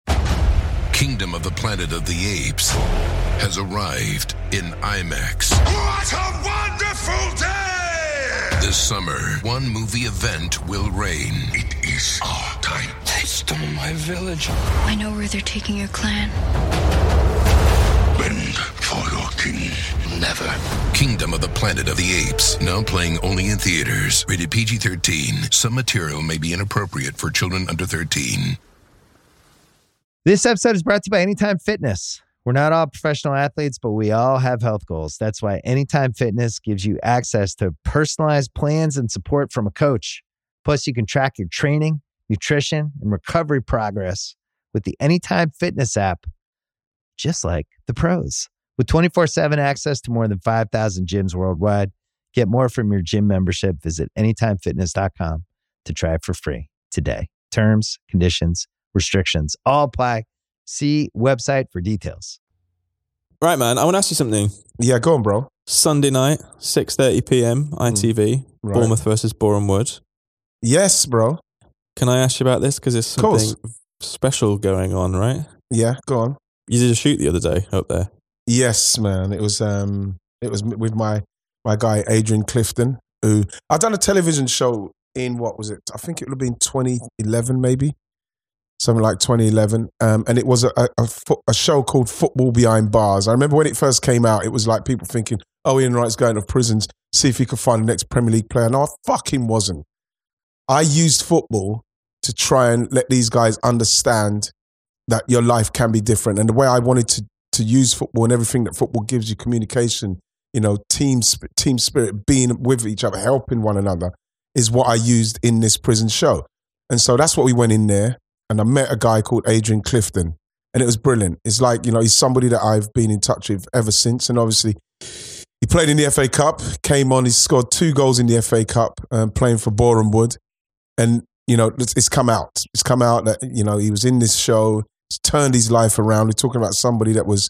Kingdom of the Planet of the Apes has arrived in IMAX. What a wonderful day! This summer, one movie event will reign. It is our time. They stole my village. I know where they're taking your clan. Bend for your king. Never. Kingdom of the Planet of the Apes, now playing only in theaters. Rated PG 13. Some material may be inappropriate for children under 13. This episode is brought to you by Anytime Fitness. We're not all professional athletes, but we all have health goals. That's why Anytime Fitness gives you access to personalized plans and support from a coach. Plus, you can track your training, nutrition, and recovery progress with the Anytime Fitness app, just like the pros. With 24 7 access to more than 5,000 gyms worldwide, get more from your gym membership. Visit AnytimeFitness.com to try it for free today. Terms, conditions, restrictions all apply. See website for details. Right, man. I want to ask you something. Yeah, go on, bro. Sunday night, 6.30 p.m., hmm. ITV, Right. Bournemouth versus Boreham Wood. Yes, bro. Can I ask you about this? Because there's something special going on, right? Yeah, go on. You did a shoot the other day up there. Yes, man. It was um it was with my my guy Adrian Clifton, who I'd done a television show in what was it? I think it would have been 2011 maybe. Something like 2011. Um, and it was a, a, a, a show called Football Behind Bars. I remember when it first came out, it was like people thinking, oh, Ian Wright's going to prisons, see if he could find the next Premier League player. No, I fucking wasn't. I used football to try and let these guys understand that your life can be different. And the way I wanted to to use football and everything that football gives you, communication, you know, team team spirit, being with each other, helping one another, is what I used in this prison show. And so that's what we went in there. And I met a guy called Adrian Clifton, and it was brilliant. It's like you know, he's somebody that I've been in touch with ever since. And obviously, he played in the FA Cup, came on, he scored two goals in the FA Cup, um, playing for Boreham Wood. And you know, it's, it's come out. It's come out that you know he was in this show. Turned his life around. We're talking about somebody that was,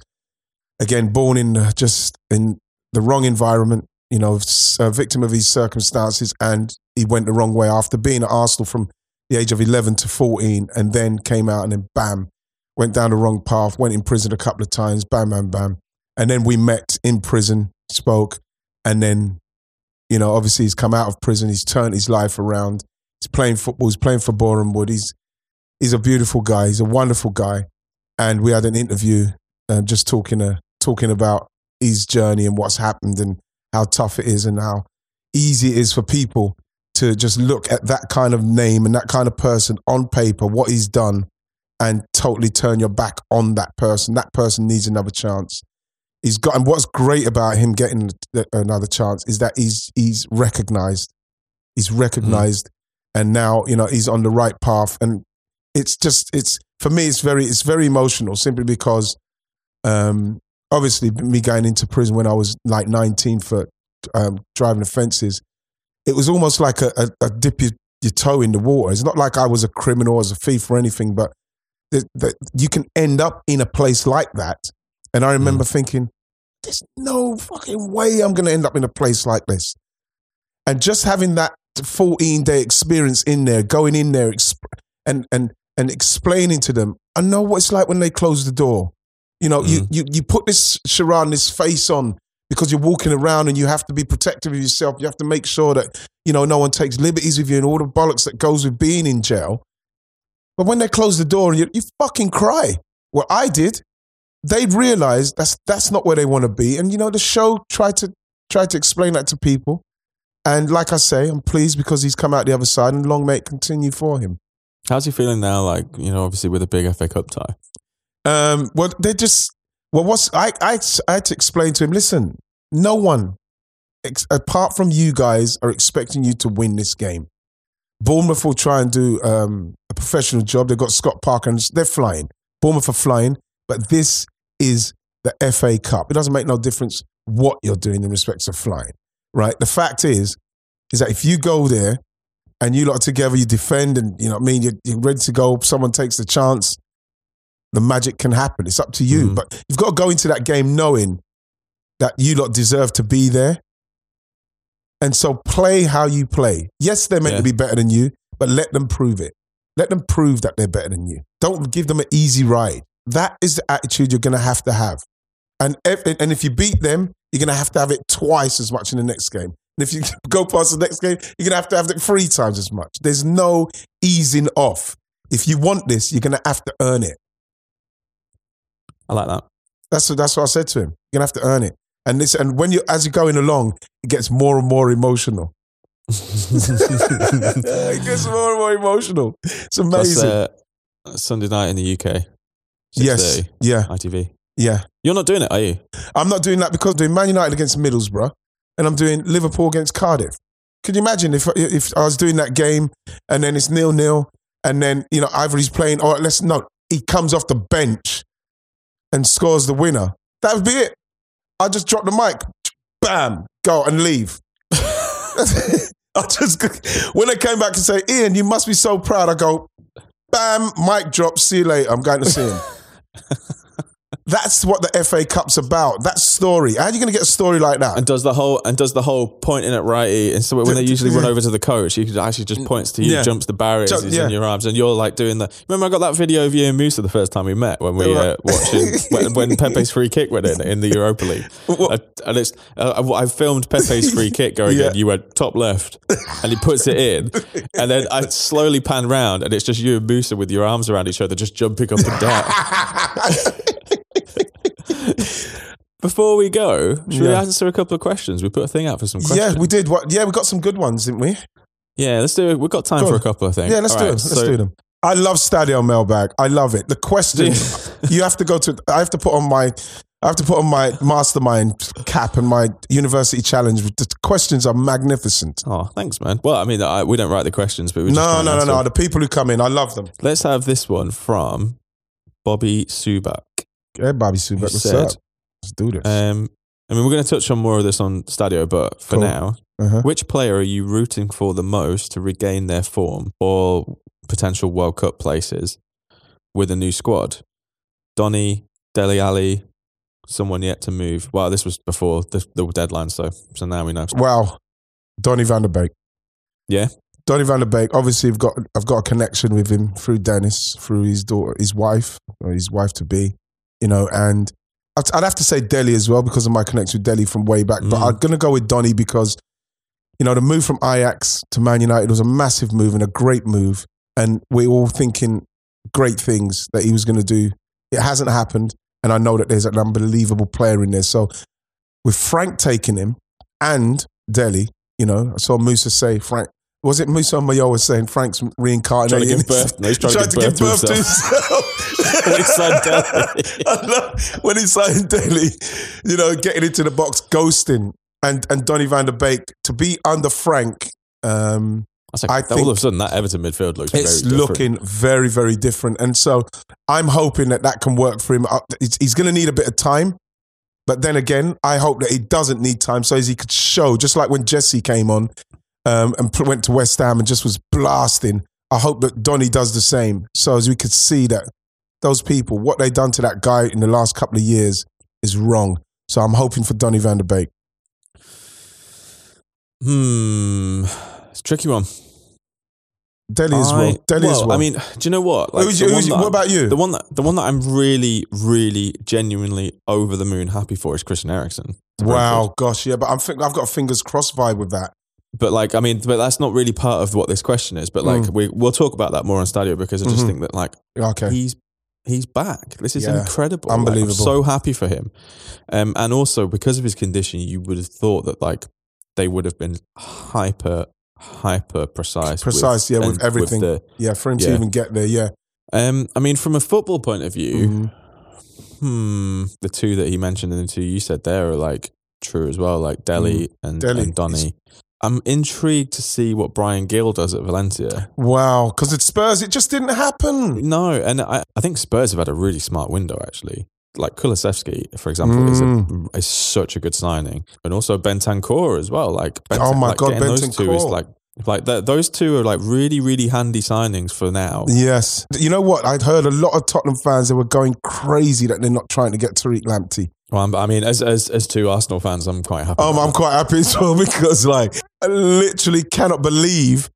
again, born in just in the wrong environment. You know, a victim of his circumstances, and he went the wrong way after being at Arsenal from the age of eleven to fourteen, and then came out and then bam, went down the wrong path. Went in prison a couple of times. Bam, bam, bam, and then we met in prison, spoke, and then, you know, obviously he's come out of prison. He's turned his life around. He's playing football. He's playing for Boreham Wood. He's he's a beautiful guy. He's a wonderful guy. And we had an interview uh, just talking uh, talking about his journey and what's happened and how tough it is and how easy it is for people to just look at that kind of name and that kind of person on paper, what he's done, and totally turn your back on that person. That person needs another chance. He's got, and what's great about him getting another chance is that he's he's recognized. He's recognized, and now you know he's on the right path. And it's just it's for me, it's very it's very emotional simply because, um, obviously me going into prison when I was like nineteen for um, driving offences, it was almost like a, a, a dip your, your toe in the water. It's not like I was a criminal, as a thief or anything, but you can end up in a place like that. And I remember thinking, there's no fucking way I'm going to end up in a place like this. And just having that 14 day experience in there, going in there exp- and, and, and explaining to them, I know what it's like when they close the door. You know, you, mm. you, you put this charade, this face on because you're walking around and you have to be protective of yourself. You have to make sure that, you know, no one takes liberties with you and all the bollocks that goes with being in jail. But when they close the door and you, you fucking cry. Well, I did. They realized that's that's not where they want to be. And you know, the show tried to tried to explain that to people. And like I say, I'm pleased because he's come out the other side and long may it continue for him. How's he feeling now? Like, you know, obviously with a big FA Cup tie. Um, well, they just well, what's I, I I had to explain to him. Listen, no one ex, apart from you guys are expecting you to win this game. Bournemouth will try and do um, a professional job. They've got Scott Parker and they're flying. Bournemouth are flying, but this is the FA Cup. It doesn't make no difference what you're doing in respect to flying, right? The fact is, is that if you go there and you lot together, you defend, and you know what I mean. You're, you're ready to go. Someone takes the chance, the magic can happen. It's up to you, Mhm. but you've got to go into that game knowing that you lot deserve to be there. And so play how you play. Yes, they're meant Yeah. to be better than you, but let them prove it. Let them prove that they're better than you. Don't give them an easy ride. That is the attitude you're going to have to have. And if, and if you beat them, you're going to have to have it twice as much in the next game. And if you go past the next game, you're going to have to have it three times as much. There's no easing off. If you want this, you're going to have to earn it. I like that. That's what, that's what I said to him. You're going to have to earn it. And this, and when you, as you're going along, it gets more and more emotional. it gets more and more emotional. It's That's amazing. uh, Sunday night in the UK. yes. Yeah. ITV. Yeah. You're not doing it, are you? I'm not doing that because I'm doing Man United against Middlesbrough and I'm doing Liverpool against Cardiff. Can you imagine if if I was doing that game and then it's nil nil and then you know Ivory's playing or let's no he comes off the bench and scores the winner. That would be it. I just drop the mic, bam, go and leave. I just when they came back and say, Ian, you must be so proud. I go, bam, mic drop. See you later. I'm going to see him. That's what the FA Cup's about. That story. How are you going to get a story like that? And does the whole and does the whole pointing at Wrighty and so when they usually run over to the coach, he actually just points to you, Yeah. jumps the barriers, Jump- he's yeah. in your arms, and you're like doing the. Remember, I got that video of you and Musa the first time we met when we uh, watching when, when Pepe's free kick went in in the Europa League, and it's uh, I filmed Pepe's free kick going Yeah. in. You went top left, and he puts it in, and then I slowly pan round, and it's just you and Musa with your arms around each other, just jumping up and down. Before we go, should we Yeah. answer a couple of questions? We put a thing out for some questions. yeah, we did. What? Yeah, we got some good ones, didn't we? Yeah, let's do it. We've got time Go for on. a couple of things. Yeah, let's do it. Let's do them. I love Stadio Mailbag. I love it. The questions you have to go to. I have to put on my. I have to put on my mastermind cap and my university challenge. The questions are magnificent. Oh, thanks, man. Well, I mean, I, we don't write the questions, but we just No, and no, no, answer no. them. The people who come in, I love them. Let's have this one from Bobby Subak. Yeah, Bobby Subak, who what's said, up? Let's do this. Um, I mean, we're going to touch on more of this on Stadio, but for Cool. now, Uh-huh. which player are you rooting for the most to regain their form or potential World Cup places with a new squad? Donny, Dele Alli, someone yet to move. Well, this was before the, the deadline, so so now we know. Wow, Donny van der Beek. Yeah, Donny van der Beek. Obviously, I've got I've got a connection with him through Dennis, through his daughter, his wife, or his wife to be, you know. And I'd, I'd have to say Dele as well because of my connection with Dele from way back. But Mm. I'm gonna go with Donny because, you know, the move from Ajax to Man United was a massive move and a great move, and we're all thinking great things that he was going to do. It hasn't happened, and I know that there's an unbelievable player in there. So with Frank taking him and Dele, you know, I saw Musa say Frank. Was it Musa Mayo was saying Frank's reincarnated? Trying to give birth- no, he's trying to give birth to himself. When he signed Dele. When he signed Dele, you know, getting into the box, ghosting, and and Donny van der Beek to be under Frank. Um, like, I all think- of a sudden that Everton midfield looks it's very looking very, very different. And so I'm hoping that that can work for him. Uh, He's, he's going to need a bit of time. But then again, I hope that he doesn't need time so as he could show, just like when Jesse came on um, and went to West Ham and just was blasting. I hope that Donny does the same so as we could see that those people, what they done to that guy in the last couple of years is wrong. So I'm hoping for Donny van der Beek. Hmm, it's a tricky one. Dele as well. Dele as well, well. I mean, do you know what? Who's you- who's you- what about you? The one that the one that I'm really, really, genuinely over the moon happy for is Christian Eriksen. wow, gosh, yeah, but I'm think, I've got a fingers crossed vibe with that. But like, I mean, but that's not really part of what this question is. But like, Mm. we we'll talk about that more on Stadio because I just Mhm. think that like Okay. he's he's back. This is Yeah. incredible. Like, I'm Unbelievable. so happy for him. Um, and also because of his condition, you would have thought that like they would have been hyper hyper precise, Precise, yeah, with and everything. the, Yeah, for him to even get there, yeah. um, I mean, from a football point of view, Mhm. hmm, the two that he mentioned and the two you said there are like true as well, like Dele and, Mm. Dele and is- Donny. I'm intrigued to see what Bryan Gil does at Valencia. Wow, because it's Spurs, it just didn't happen. No, and I, I think Spurs have had a really smart window actually. Like Kulusevski, for example, is, a, Mm. is such a good signing, and also Bentancur as well. Like, Oh my like God, getting those two is like Like th- those two are like really, really handy signings for now. Yes. You know what? I'd heard a lot of Tottenham fans that were going crazy that they're not trying to get Tariq Lamptey. Well, I'm- mean, as as as two Arsenal fans, I'm quite happy. Um, I'm that. quite happy as well because, like, I literally cannot believe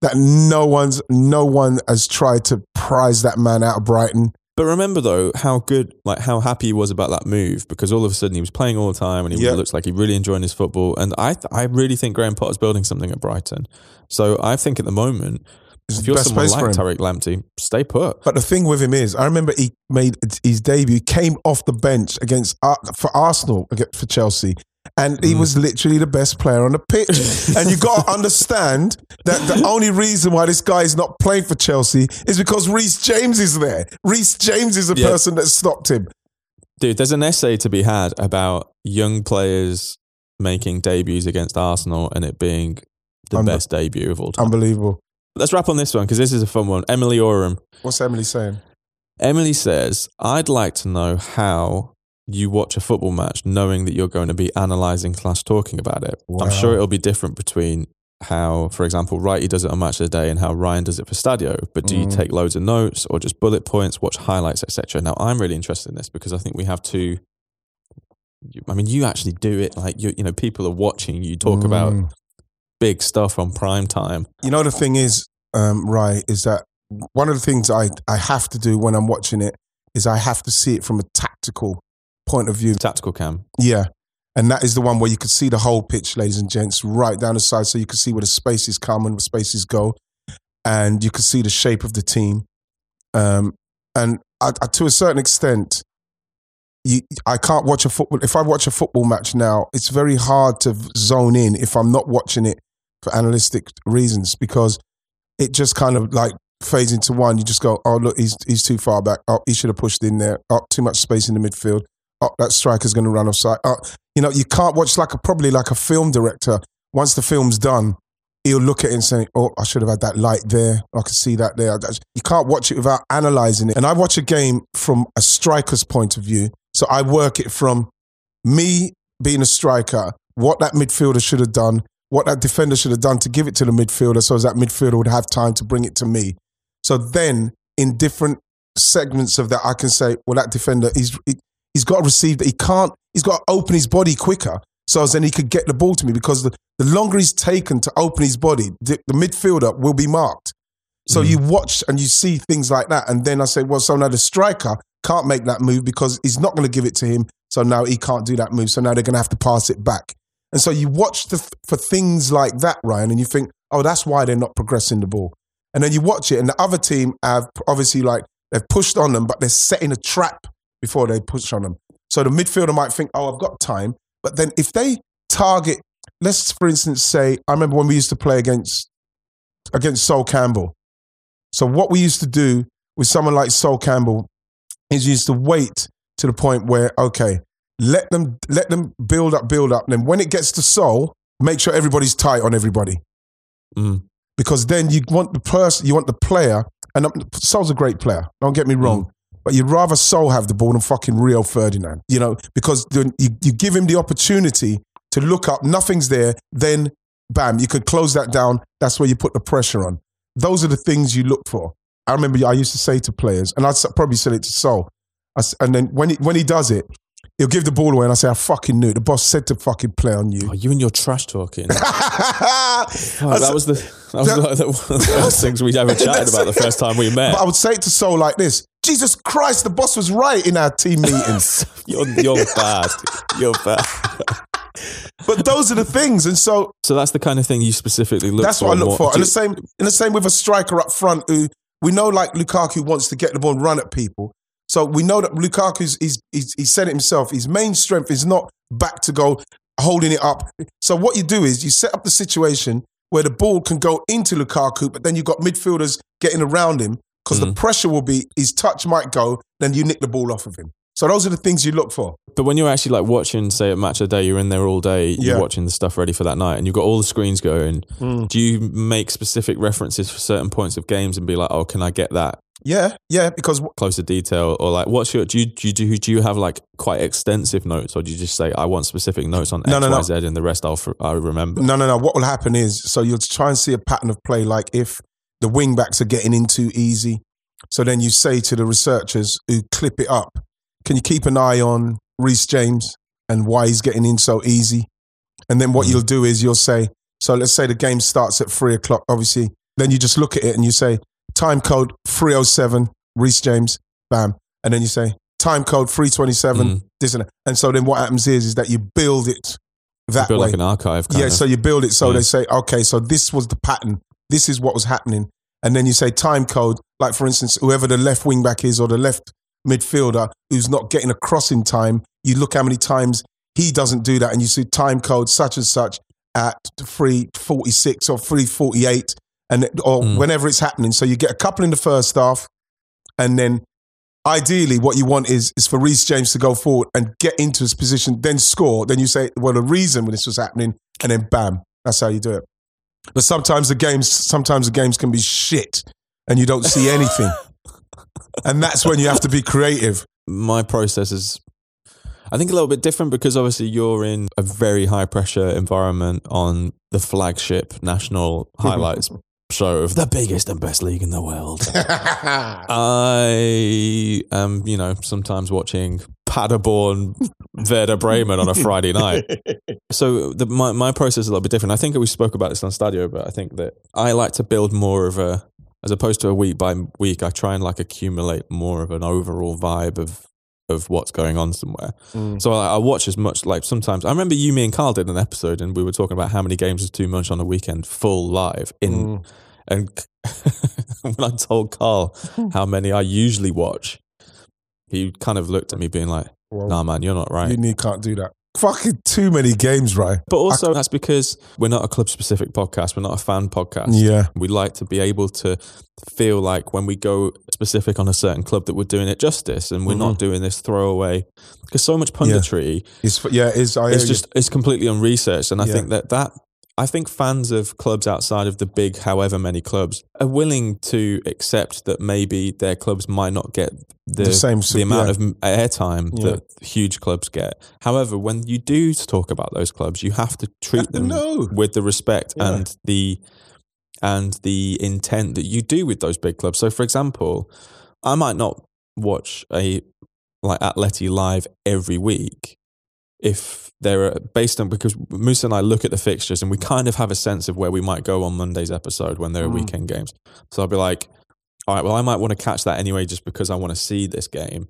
that no one's no one has tried to prize that man out of Brighton. But remember though how good, like how happy he was about that move because all of a sudden he was playing all the time and he Yeah. looks like he really enjoying his football. And I, I really think Graham Potter's building something at Brighton. So I think at the moment, It's if you're someone like. Tariq Lamptey, stay put. But the thing with him is, I remember he made his debut, came off the bench against for Arsenal against, for Chelsea, and he mm. was literally the best player on the pitch. and you got to understand that the only reason why this guy is not playing for Chelsea is because Reece James is there. Reece James is the Yeah. person that stopped him. Dude, there's an essay to be had about young players making debuts against Arsenal and it being the best debut of all time. Unbelievable. Let's wrap on this one because this is a fun one. Emily Oram. What's Emily saying? Emily says, I'd like to know how you watch a football match knowing that you're going to be analysing slash talking about it. Wow. I'm sure it'll be different between how, for example, Wrighty does it on Match of the Day and how Ryan does it for Stadio. But do you Mm. take loads of notes or just bullet points, watch highlights, etc.? Now, I'm really interested in this because I think we have two. I mean, you actually do it like you. You know, people are watching you talk about Mm. Big stuff on prime time. You know the thing is, um, right, is that one of the things I, I have to do when I'm watching it is I have to see it from a tactical point of view. Tactical cam. Yeah. And that is the one where you could see the whole pitch, ladies and gents, right down the side. So you can see where the spaces come and the spaces go. And you can see the shape of the team. Um, and I, I, to a certain extent, you, I can't watch a football. If I watch a football match now, it's very hard to zone in if I'm not watching it for analytic reasons because it just kind of like fades into one. You just go, oh, look, he's, he's too far back. Oh, he should have pushed in there. Oh, too much space in the midfield. Oh, that striker's going to run offside. Oh, you know, you can't watch like a probably like a film director. Once the film's done, he'll look at it and say, "Oh, I should have had that light there. I could see that there." You can't watch it without analyzing it. And I watch a game from a striker's point of view, so I work it from me being a striker, what that midfielder should have done, what that defender should have done to give it to the midfielder, so as that midfielder would have time to bring it to me. So then, in different segments of that, I can say, "Well, that defender, he's he, he's got to receive that. He can't. He's got to open his body quicker." So as then he could get the ball to me because the, the longer he's taken to open his body, the, the midfielder will be marked. So mm. you watch and you see things like that. And then I say, well, so now the striker can't make that move because he's not going to give it to him. So now he can't do that move. So now they're going to have to pass it back. And so you watch the, for things like that, Ryan, and you think, oh, that's why they're not progressing the ball. And then you watch it, and the other team have obviously like they've pushed on them, but they're setting a trap before they push on them. So the midfielder might think, oh, I've got time. But then if they target, let's for instance say, I remember when we used to play against against Sol Campbell. So what we used to do with someone like Sol Campbell is used to wait to the point where okay, let them let them build up, build up. Then when it gets to Sol, make sure everybody's tight on everybody Mm. because then you want the person, you want the player, and Sol's a great player. Don't get me wrong, but you'd rather Sol have the ball than fucking Rio Ferdinand. You know, because then you you give him the opportunity to look up, nothing's there, then bam, you could close that down. That's where you put the pressure on. Those are the things you look for. I remember I used to say to players, and I probably said it to Sol, and then when he, when he does it, he'll give the ball away, and I say, I fucking knew it. The boss said to fucking play on you. Oh, you and your trash talking. Oh, that was the that was like the, one of the worst things we'd ever chatted about the first time we met. But I would say it to Sol like this: Jesus Christ, the boss was right in our team meetings. You're you're bad. You're bad. but those are the things, and so So that's the kind of thing you specifically look for. that's what I look for. And the same, in the same with a striker up front who we know, like Lukaku, wants to get the ball and run at people. So we know that Lukaku's he's, he's, he said it himself. His main strength is not back to go holding it up. So what you do is you set up the situation where the ball can go into Lukaku, but then you've got midfielders getting around him because the mm. pressure will be his touch might go, then you nick the ball off of him. So those are the things you look for. But when you're actually like watching, say, a match of the day, you're in there all day, you're Yeah. watching the stuff ready for that night, and you've got all the screens going. Mm. Do you make specific references for certain points of games and be like, oh, can I get that Yeah, yeah, because closer detail, or like what's your do you do you, do you, do you have like quite extensive notes, or do you just say I want specific notes on X, No, no, no. Y, Z, and the rest I'll I remember. No, no, no. What will happen is, so you'll try and see a pattern of play. Like if the wing backs are getting in too easy, so then you say to the researchers who clip it up, "Can you keep an eye on Reece James and why he's getting in so easy?" And then what Mm. you'll do is you'll say, so let's say the game starts at three o'clock. Obviously, then you just look at it and you say, time code three oh seven, Reece James, bam, and then you say time code three twenty seven, Mm. this and that. And so then what happens is is that you build it that Build way. like an archive. Kind Yeah, of. so you build it so Yeah. they say, okay, so this was the pattern. This is what was happening. And then you say time code, like for instance, whoever the left wing back is or the left midfielder who's not getting across in time, you look how many times he doesn't do that and you see time code such and such at 346 or 348 and or Mm. whenever it's happening. So you get a couple in the first half and then ideally what you want is is for Reece James to go forward and get into his position, then score. Then you say, well, the reason when this was happening, and then bam, that's how you do it. But sometimes the games, sometimes the games can be shit, and you don't see anything, and that's when you have to be creative. my process is I think a little bit different because obviously you're in a very high pressure environment on the flagship national highlights show of the biggest and best league in the world. I am, you know, sometimes watching Paderborn Werder Bremen on a Friday night. So the, my my process is a little bit different. I think we spoke about this on Stadio, but I think that I like to build more of a, as opposed to a week by week. I try and like accumulate more of an overall vibe of of what's going on somewhere. Mm. So I, I watch as much. Like sometimes I remember you, me, and Carl did an episode, and we were talking about how many games is too much on a weekend, full live in. Mm. And when I told Carl how many I usually watch, he kind of looked at me, being like, Well, "Nah, man, you're not right." You need, can't do that. Fucking too many games, right? But also, that's because we're not a club specific podcast. We're not a fan podcast. Yeah. We like to be able to feel like when we go specific on a certain club that we're doing it justice and we're not mm-hmm. doing this throwaway. Because so much punditry yeah, it's I is you. just it's completely unresearched. And I Yeah. think that that I think fans of clubs outside of the big, however many clubs, are willing to accept that maybe their clubs might not get the, The same the amount yeah. of airtime Yeah. that huge clubs get. However, when you do talk about those clubs, you have to treat to them know. with the respect Yeah. and the and the intent that you do with those big clubs. So, for example, I might not watch a like Atleti live every week if they're based on because Musa and I look at the fixtures and we kind of have a sense of where we might go on Monday's episode when there are Mm. weekend games. So I'll be like, all right, well, I might want to catch that anyway just because I want to see this game.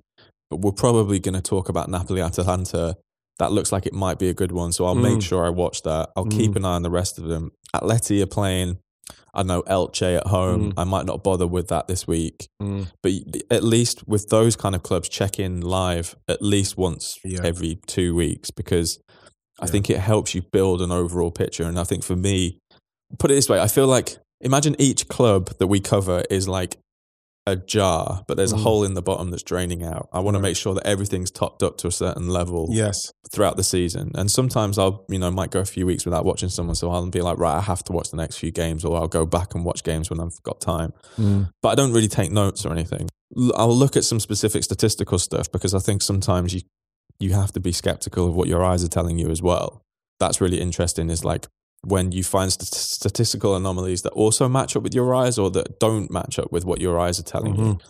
But we're probably going to talk about Napoli Atalanta. That looks like it might be a good one. So I'll make Mm. sure I watch that. I'll Mm. keep an eye on the rest of them. Atleti are playing, I don't know, Elche at home. Mm. I might not bother with that this week. Mm. But at least with those kind of clubs, check in live at least once Yeah. every two weeks because I Yeah. think it helps you build an overall picture. And I think for me, put it this way, I feel like imagine each club that we cover is like a jar, but there's a Mm. hole in the bottom that's draining out. I want to make sure that everything's topped up to a certain level yes. throughout the season. And sometimes I'll, you know, might go a few weeks without watching someone. So I'll be like, right, I have to watch the next few games or I'll go back and watch games when I've got time. Mm. But I don't really take notes or anything. I'll look at some specific statistical stuff because I think sometimes you, you have to be skeptical of what your eyes are telling you as well. That's really interesting is like when you find st- statistical anomalies that also match up with your eyes or that don't match up with what your eyes are telling you. Mm-hmm.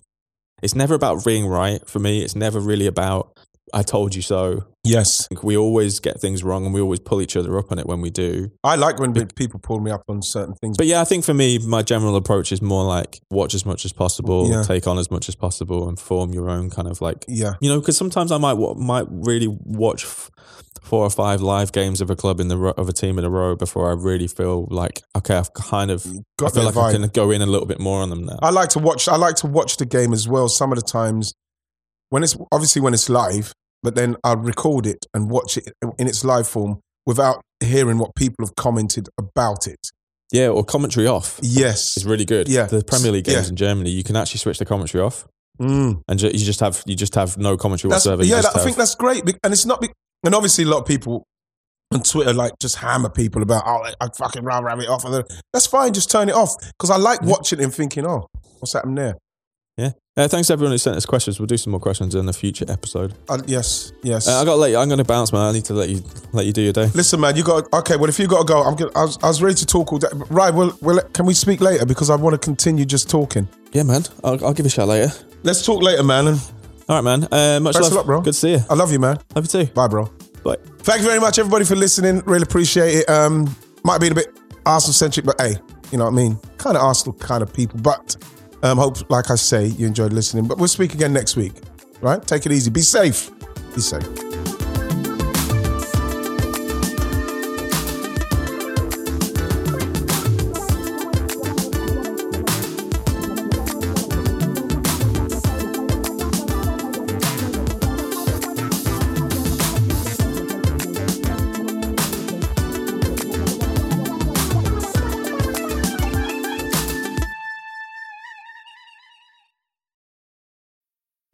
It's never about being right for me. It's never really about I told you so. Yes. We always get things wrong and we always pull each other up on it when we do. I like when people pull me up on certain things. But yeah, I think for me, my general approach is more like watch as much as possible, Yeah. take on as much as possible, and form your own kind of like yeah. you know. Because sometimes I might might really watch f- four or five live games of a club in the ro- of a team in a row before I really feel like okay, I've kind of Got I feel like I can go in a little bit more on them now. I like to watch. I like to watch the game as well. Some of the times, when it's obviously when it's live, but then I'll record it and watch it in its live form without hearing what people have commented about it. yeah, or commentary off Yes. it's really good. Yeah. the Premier League games Yeah. in Germany, you can actually switch the commentary off, Mm. and ju- you just have you just have no commentary That's, whatsoever. Yeah, that, I think that's great, and it's not. And obviously, a lot of people on Twitter like just hammer people about, oh, I fucking have it off. That's fine, just turn it off because I like watching it and thinking, oh, what's happening there? Yeah. Uh, thanks to everyone who sent us questions. We'll do some more questions in a future episode. Uh, yes, yes. Uh, I got to let you. I'm going to bounce, man. I need to let you let you do your day. Listen, man, you got okay. Well, if you got to go, I'm. Gonna, I, was, I was ready to talk all day. Right. Well, well, can we speak later because I want to continue just talking. Yeah, man. I'll, I'll give you a shout later. Let's talk later, man. And All right, man. Uh, much Best love, of luck, bro. Good to see you. I love you, man. Love you too. Bye, bro. Bye. Thank you very much, everybody, for listening. Really appreciate it. Um, might be a bit Arsenal centric, but hey, you know what I mean. Kind of Arsenal kind of people, but um, hope, like I say, you enjoyed listening. But we'll speak again next week. Right? Take it easy. Be safe. Be safe.